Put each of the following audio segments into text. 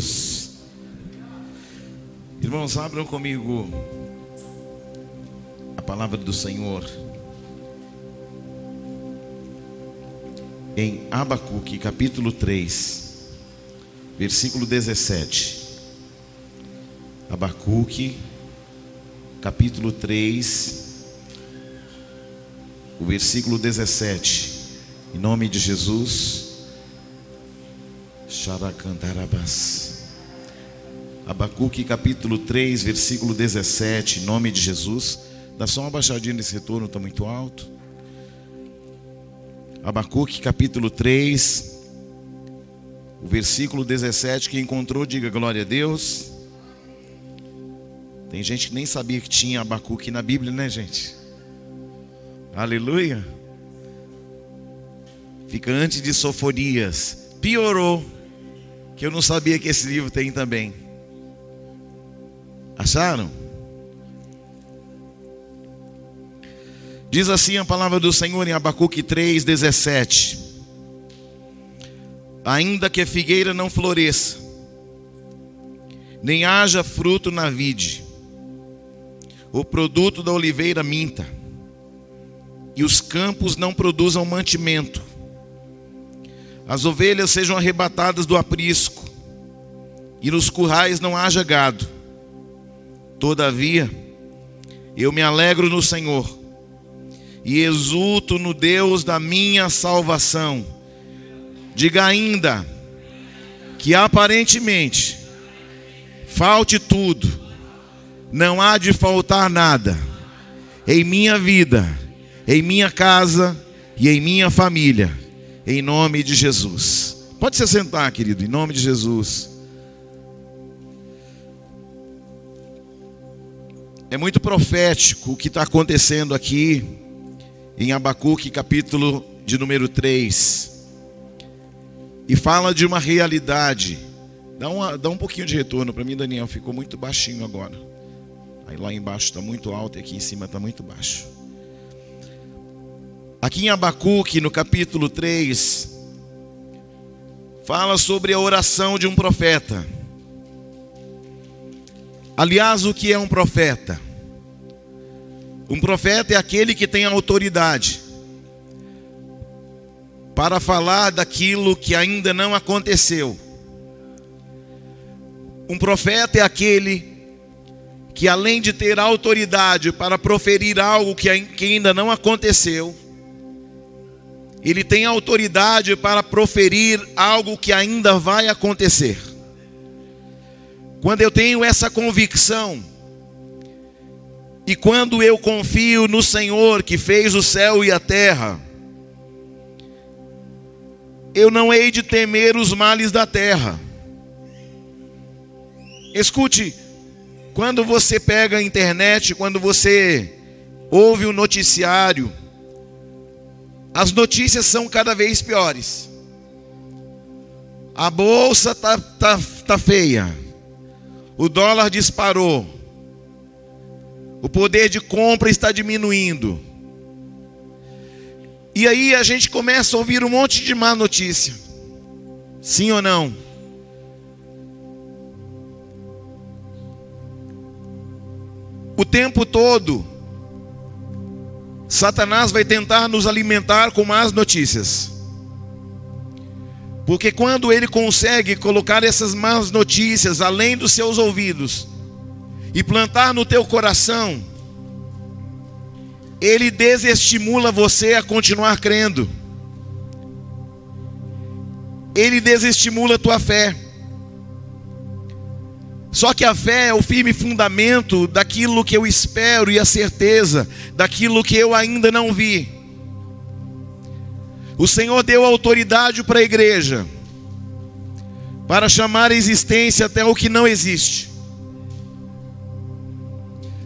Deus. Irmãos, abram comigo a palavra do Senhor em Abacuque, capítulo 3, versículo 17. Abacuque, capítulo 3, o versículo 17. Em nome de Jesus. Xaracandarabas. Abacuque capítulo 3, versículo 17, em nome de Jesus. Dá só uma baixadinha nesse retorno, está muito alto. Abacuque capítulo 3, o versículo 17, quem encontrou, diga glória a Deus. Tem gente que nem sabia que tinha Abacuque na Bíblia, né, gente? Aleluia. Fica antes de Soforias. Piorou que eu não sabia que esse livro tem também. Acharam? Diz assim a palavra do Senhor em Abacuque 3:17. Ainda que a figueira não floresça, nem haja fruto na vide, o produto da oliveira minta, e os campos não produzam mantimento, as ovelhas sejam arrebatadas do aprisco, e nos currais não haja gado. Todavia, eu me alegro no Senhor, e exulto no Deus da minha salvação. Diga ainda que aparentemente falte tudo, não há de faltar nada em minha vida, em minha casa e em minha família em nome de Jesus. Pode se sentar, querido, em nome de Jesus. É muito profético o que está acontecendo aqui em Abacuque, capítulo de número 3. E fala de uma realidade. Dá, uma, dá um pouquinho de retorno para mim, Daniel. Ficou muito baixinho agora. Aí lá embaixo está muito alto e aqui em cima está muito baixo. Aqui em Abacuque, no capítulo 3, fala sobre a oração de um profeta. Aliás, o que é um profeta? Um profeta é aquele que tem autoridade para falar daquilo que ainda não aconteceu. Um profeta é aquele que, além de ter autoridade para proferir algo que ainda não aconteceu, ele tem autoridade para proferir algo que ainda vai acontecer. Quando eu tenho essa convicção, e quando eu confio no Senhor que fez o céu e a terra, eu não hei de temer os males da terra. Escute, quando você pega a internet, quando você ouve o noticiário, as notícias são cada vez piores. A bolsa tá, tá, tá feia. O dólar disparou. O poder de compra está diminuindo. E aí a gente começa a ouvir um monte de má notícia. Sim ou não? O tempo todo Satanás vai tentar nos alimentar com más notícias. Porque quando ele consegue colocar essas más notícias além dos seus ouvidos e plantar no teu coração, ele desestimula você a continuar crendo. Ele desestimula a tua fé. Só que a fé é o firme fundamento daquilo que eu espero e a certeza daquilo que eu ainda não vi. O Senhor deu autoridade para a igreja, para chamar a existência até o que não existe.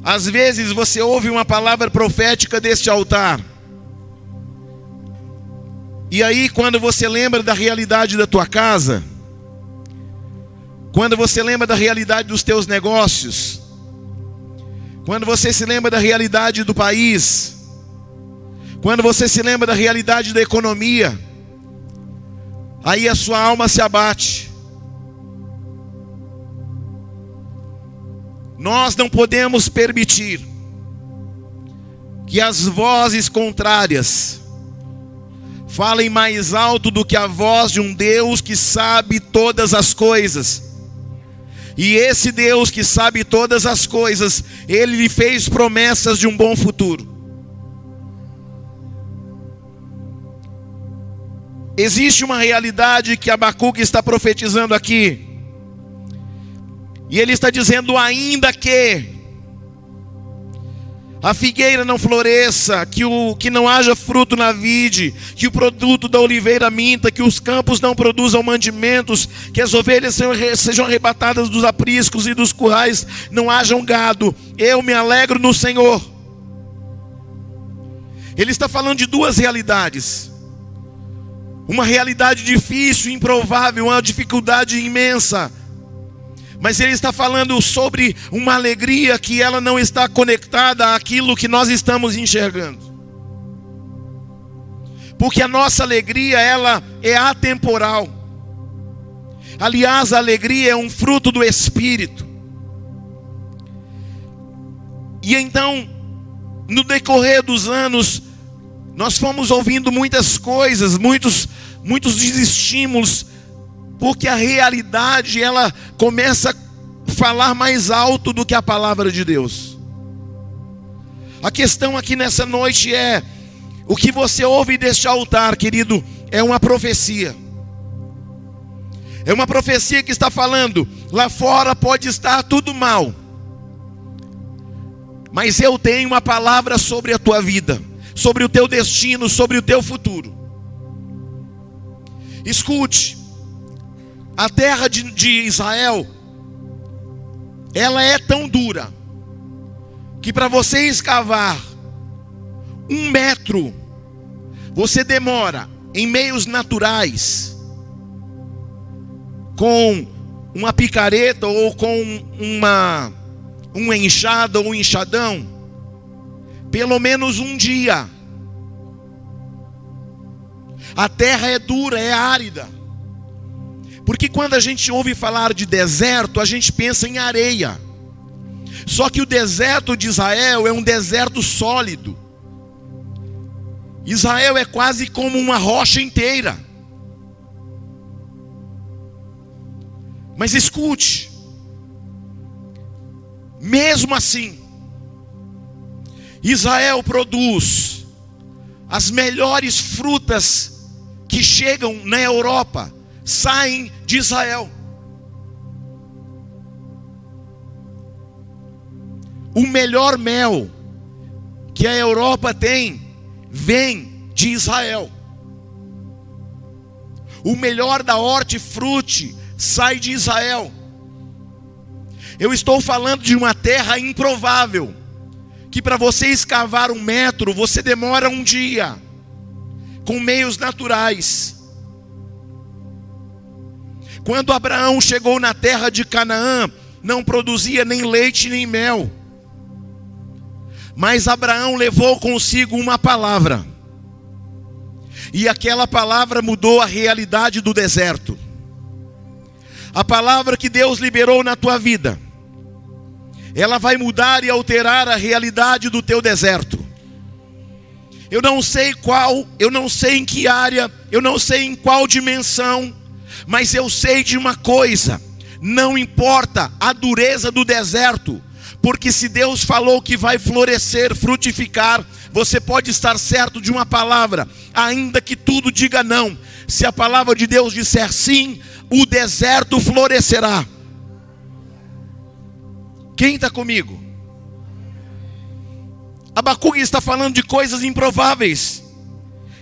Às vezes você ouve uma palavra profética deste altar, e aí, quando você lembra da realidade da tua casa, quando você lembra da realidade dos teus negócios, quando você se lembra da realidade do país, quando você se lembra da realidade da economia, aí a sua alma se abate. Nós não podemos permitir que as vozes contrárias falem mais alto do que a voz de um Deus que sabe todas as coisas. E esse Deus que sabe todas as coisas, ele lhe fez promessas de um bom futuro. Existe uma realidade que Abacuque está profetizando aqui. E ele está dizendo: ainda que a figueira não floresça, que, o, que não haja fruto na vide, que o produto da oliveira minta, que os campos não produzam mantimentos, que as ovelhas sejam arrebatadas dos apriscos e dos currais, não hajam gado. Eu me alegro no Senhor. Ele está falando de duas realidades. Uma realidade difícil, improvável, uma dificuldade imensa mas ele está falando sobre uma alegria que ela não está conectada àquilo que nós estamos enxergando. Porque a nossa alegria, ela é atemporal. Aliás, a alegria é um fruto do espírito. E então, no decorrer dos anos, nós fomos ouvindo muitas coisas, muitos muitos desestímulos porque a realidade ela começa a falar mais alto do que a palavra de Deus. A questão aqui nessa noite é: o que você ouve deste altar, querido, é uma profecia. É uma profecia que está falando: lá fora pode estar tudo mal, mas eu tenho uma palavra sobre a tua vida, sobre o teu destino, sobre o teu futuro. Escute, a terra de, de Israel, ela é tão dura, que para você escavar um metro, você demora em meios naturais, com uma picareta ou com uma um enxada ou um enxadão, pelo menos um dia. A terra é dura, é árida. Porque quando a gente ouve falar de deserto, a gente pensa em areia. Só que o deserto de Israel é um deserto sólido. Israel é quase como uma rocha inteira. Mas escute, mesmo assim, Israel produz as melhores frutas que chegam na Europa saem de Israel. O melhor mel que a Europa tem vem de Israel. O melhor da hortifruti sai de Israel. Eu estou falando de uma terra improvável, que para você escavar um metro, você demora um dia, com meios naturais. Quando Abraão chegou na terra de Canaã, não produzia nem leite nem mel. Mas Abraão levou consigo uma palavra. E aquela palavra mudou a realidade do deserto. A palavra que Deus liberou na tua vida, ela vai mudar e alterar a realidade do teu deserto. Eu não sei qual, eu não sei em que área, eu não sei em qual dimensão, mas eu sei de uma coisa: não importa a dureza do deserto, porque se Deus falou que vai florescer, frutificar, você pode estar certo de uma palavra, ainda que tudo diga não. Se a palavra de Deus disser sim, o deserto florescerá. Quem está comigo? Abacuque está falando de coisas improváveis,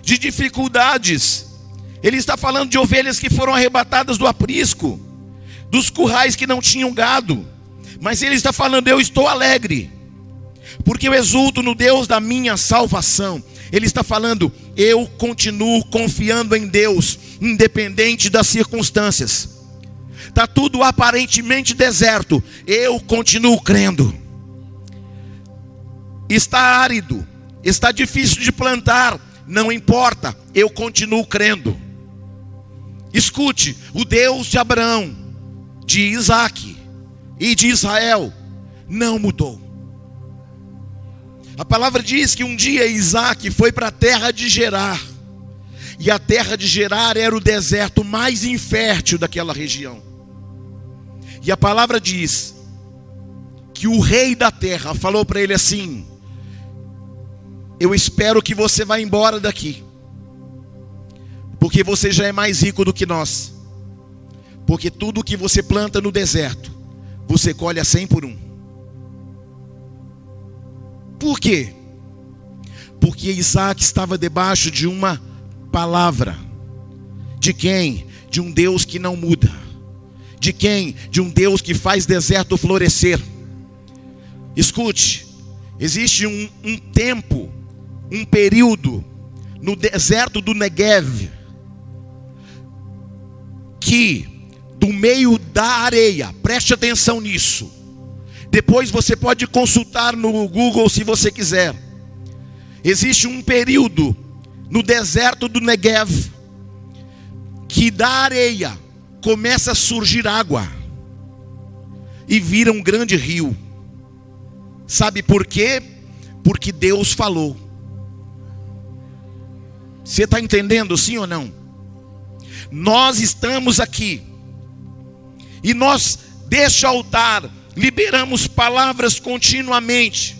de dificuldades, ele está falando de ovelhas que foram arrebatadas do aprisco, dos currais que não tinham gado. Mas ele está falando: Eu estou alegre, porque eu exulto no Deus da minha salvação. Ele está falando: Eu continuo confiando em Deus, independente das circunstâncias. Está tudo aparentemente deserto, eu continuo crendo. Está árido, está difícil de plantar, não importa, eu continuo crendo. Escute, o Deus de Abraão, de Isaac e de Israel não mudou. A palavra diz que um dia Isaac foi para a terra de Gerar, e a terra de Gerar era o deserto mais infértil daquela região. E a palavra diz que o rei da terra falou para ele assim: Eu espero que você vá embora daqui, porque você já é mais rico do que nós, porque tudo que você planta no deserto, você colhe a cem por um. Por quê? Porque Isaac estava debaixo de uma palavra. De quem? De um Deus que não muda. De quem? De um Deus que faz deserto florescer. Escute, existe um, um tempo, um período no deserto do Negev que do meio da areia, preste atenção nisso depois você pode consultar no Google se você quiser. Existe um período no deserto do Negev que da areia começa a surgir água e vira um grande rio. Sabe por quê? Porque Deus falou. Você está entendendo, sim ou não? Nós estamos aqui e nós, deste altar, liberamos palavras continuamente.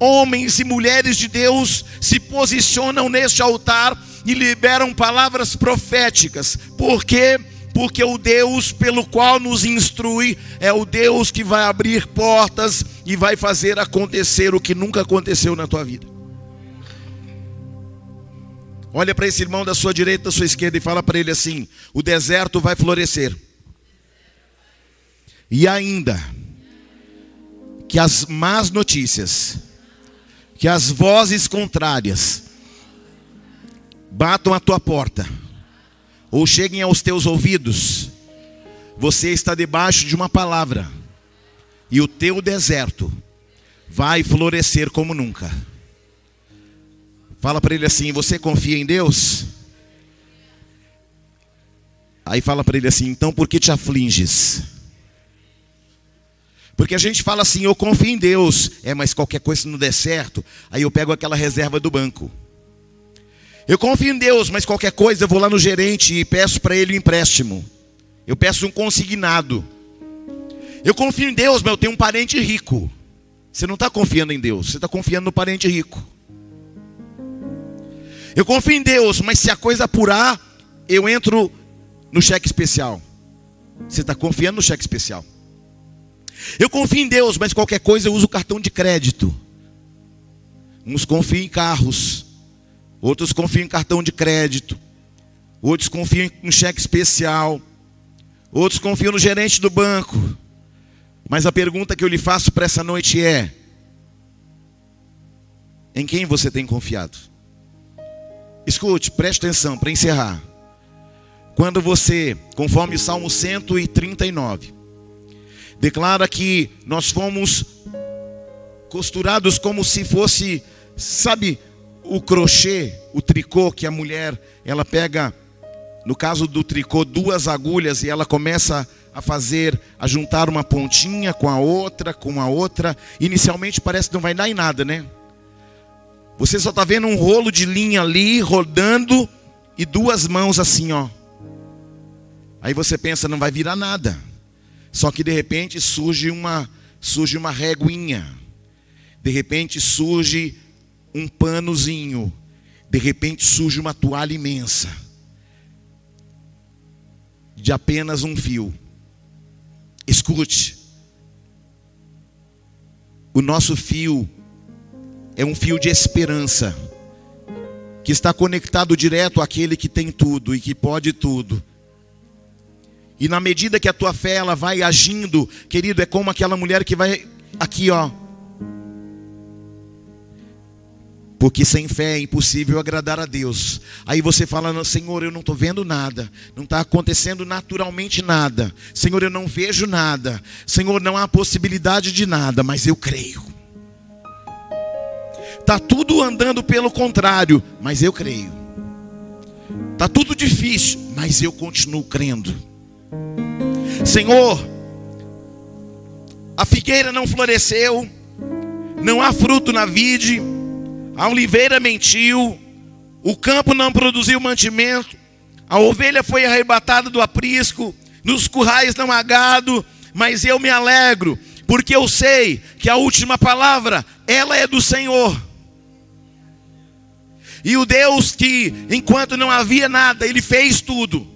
Homens e mulheres de Deus se posicionam neste altar e liberam palavras proféticas. Por quê? Porque o Deus pelo qual nos instrui é o Deus que vai abrir portas e vai fazer acontecer o que nunca aconteceu na tua vida. Olha para esse irmão da sua direita, da sua esquerda e fala para ele assim: o deserto vai florescer. E ainda, que as más notícias, que as vozes contrárias batam a tua porta, ou cheguem aos teus ouvidos, você está debaixo de uma palavra, e o teu deserto vai florescer como nunca. Fala para ele assim: Você confia em Deus? Aí fala para ele assim: Então por que te afliges? Porque a gente fala assim, eu confio em Deus, é, mas qualquer coisa não der certo, aí eu pego aquela reserva do banco. Eu confio em Deus, mas qualquer coisa eu vou lá no gerente e peço para ele um empréstimo. Eu peço um consignado. Eu confio em Deus, mas eu tenho um parente rico. Você não está confiando em Deus, você está confiando no parente rico. Eu confio em Deus, mas se a coisa apurar, eu entro no cheque especial. Você está confiando no cheque especial. Eu confio em Deus, mas qualquer coisa eu uso cartão de crédito. Uns confiam em carros, outros confiam em cartão de crédito, outros confiam em cheque especial, outros confiam no gerente do banco. Mas a pergunta que eu lhe faço para essa noite é: em quem você tem confiado? Escute, preste atenção para encerrar. Quando você, conforme o Salmo 139, declara que nós fomos costurados como se fosse, sabe, o crochê, o tricô que a mulher, ela pega, no caso do tricô, duas agulhas e ela começa a fazer, a juntar uma pontinha com a outra, com a outra. Inicialmente parece que não vai dar em nada, né? Você só está vendo um rolo de linha ali rodando e duas mãos assim, ó. Aí você pensa, não vai virar nada. Só que de repente surge uma surge uma réguinha. De repente surge um panozinho. De repente surge uma toalha imensa. De apenas um fio. Escute. O nosso fio é um fio de esperança que está conectado direto àquele que tem tudo e que pode tudo. E na medida que a tua fé ela vai agindo, querido, é como aquela mulher que vai aqui, ó. Porque sem fé é impossível agradar a Deus. Aí você fala, Senhor, eu não estou vendo nada, não está acontecendo naturalmente nada. Senhor, eu não vejo nada. Senhor, não há possibilidade de nada, mas eu creio. Está tudo andando pelo contrário, mas eu creio. Está tudo difícil, mas eu continuo crendo. Senhor, a figueira não floresceu, não há fruto na vide, a oliveira mentiu, o campo não produziu mantimento, a ovelha foi arrebatada do aprisco, nos currais não há gado, mas eu me alegro, porque eu sei que a última palavra, ela é do Senhor. E o Deus que, enquanto não havia nada, Ele fez tudo.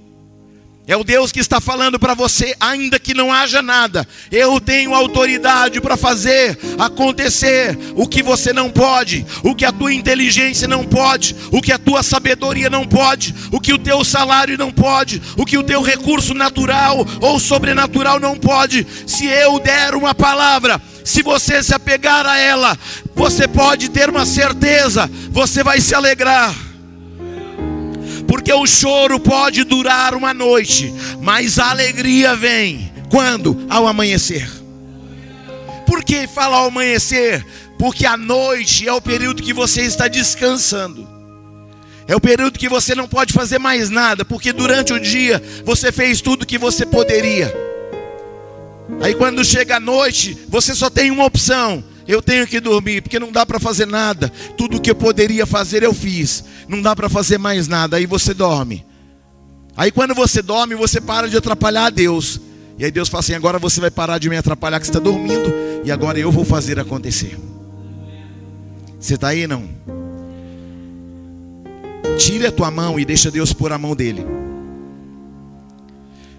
É o Deus que está falando para você, ainda que não haja nada, eu tenho autoridade para fazer acontecer o que você não pode, o que a tua inteligência não pode, o que a tua sabedoria não pode, o que o teu salário não pode, o que o teu recurso natural ou sobrenatural não pode. Se eu der uma palavra, se você se apegar a ela, você pode ter uma certeza, você vai se alegrar porque o choro pode durar uma noite, mas a alegria vem quando? Ao amanhecer. Por que fala ao amanhecer? Porque a noite é o período que você está descansando. É o período que você não pode fazer mais nada, porque durante o dia você fez tudo que você poderia. Aí quando chega a noite, você só tem uma opção: eu tenho que dormir, porque não dá para fazer nada. Tudo que eu poderia fazer eu fiz. Não dá para fazer mais nada. Aí você dorme. Aí quando você dorme, você para de atrapalhar a Deus. E aí Deus fala assim: agora você vai parar de me atrapalhar que você está dormindo. E agora eu vou fazer acontecer. Você está aí não? Tire a tua mão e deixa Deus pôr a mão dele.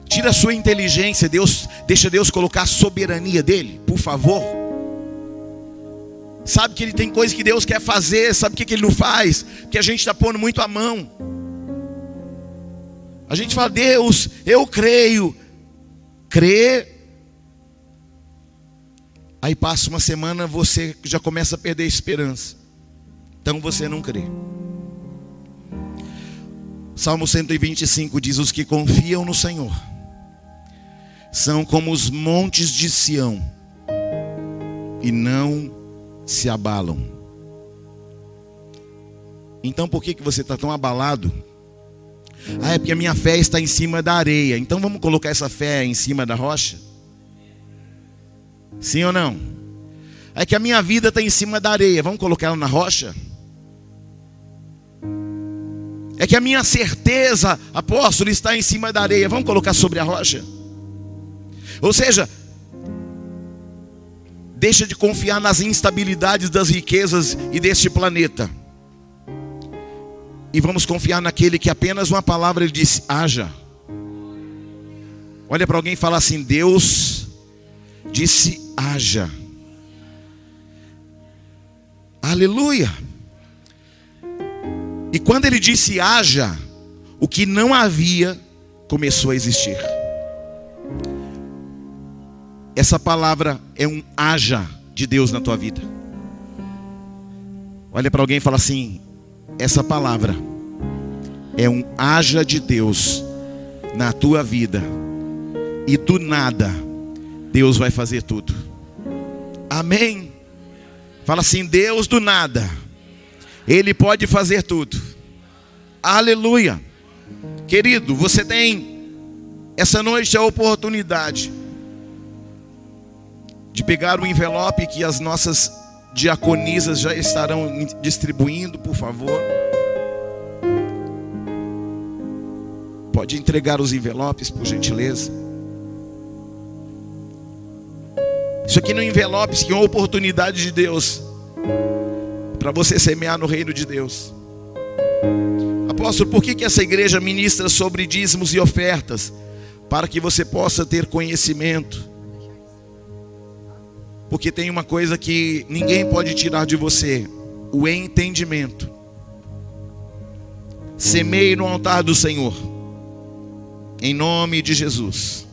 Tira a sua inteligência, Deus, deixa Deus colocar a soberania dele, por favor sabe que ele tem coisas que Deus quer fazer, sabe o que, que ele não faz? Que a gente está pondo muito a mão. A gente fala, Deus, eu creio. Crê. Aí passa uma semana, você já começa a perder a esperança. Então você não crê. Salmo 125 diz: Os que confiam no Senhor são como os montes de Sião, e não se abalam. Então por que, que você está tão abalado? Ah, é porque a minha fé está em cima da areia. Então vamos colocar essa fé em cima da rocha? Sim ou não? É que a minha vida está em cima da areia. Vamos colocar ela na rocha? É que a minha certeza, apóstolo, está em cima da areia. Vamos colocar sobre a rocha? Ou seja, Deixa de confiar nas instabilidades das riquezas e deste planeta. E vamos confiar naquele que apenas uma palavra ele disse: haja. Olha para alguém e fala assim: Deus disse: haja. Aleluia. E quando ele disse haja, o que não havia começou a existir. Essa palavra é um haja de Deus na tua vida. Olha para alguém e fala assim: essa palavra é um haja de Deus na tua vida. E do nada, Deus vai fazer tudo. Amém. Fala assim: Deus do nada, Ele pode fazer tudo. Aleluia. Querido, você tem essa noite a oportunidade de pegar o envelope que as nossas diaconisas já estarão distribuindo, por favor. Pode entregar os envelopes, por gentileza. Isso aqui no envelopes que é uma oportunidade de Deus para você semear no reino de Deus. Apóstolo, por que, que essa igreja ministra sobre dízimos e ofertas? Para que você possa ter conhecimento porque tem uma coisa que ninguém pode tirar de você: o entendimento. Semeie no altar do Senhor, em nome de Jesus.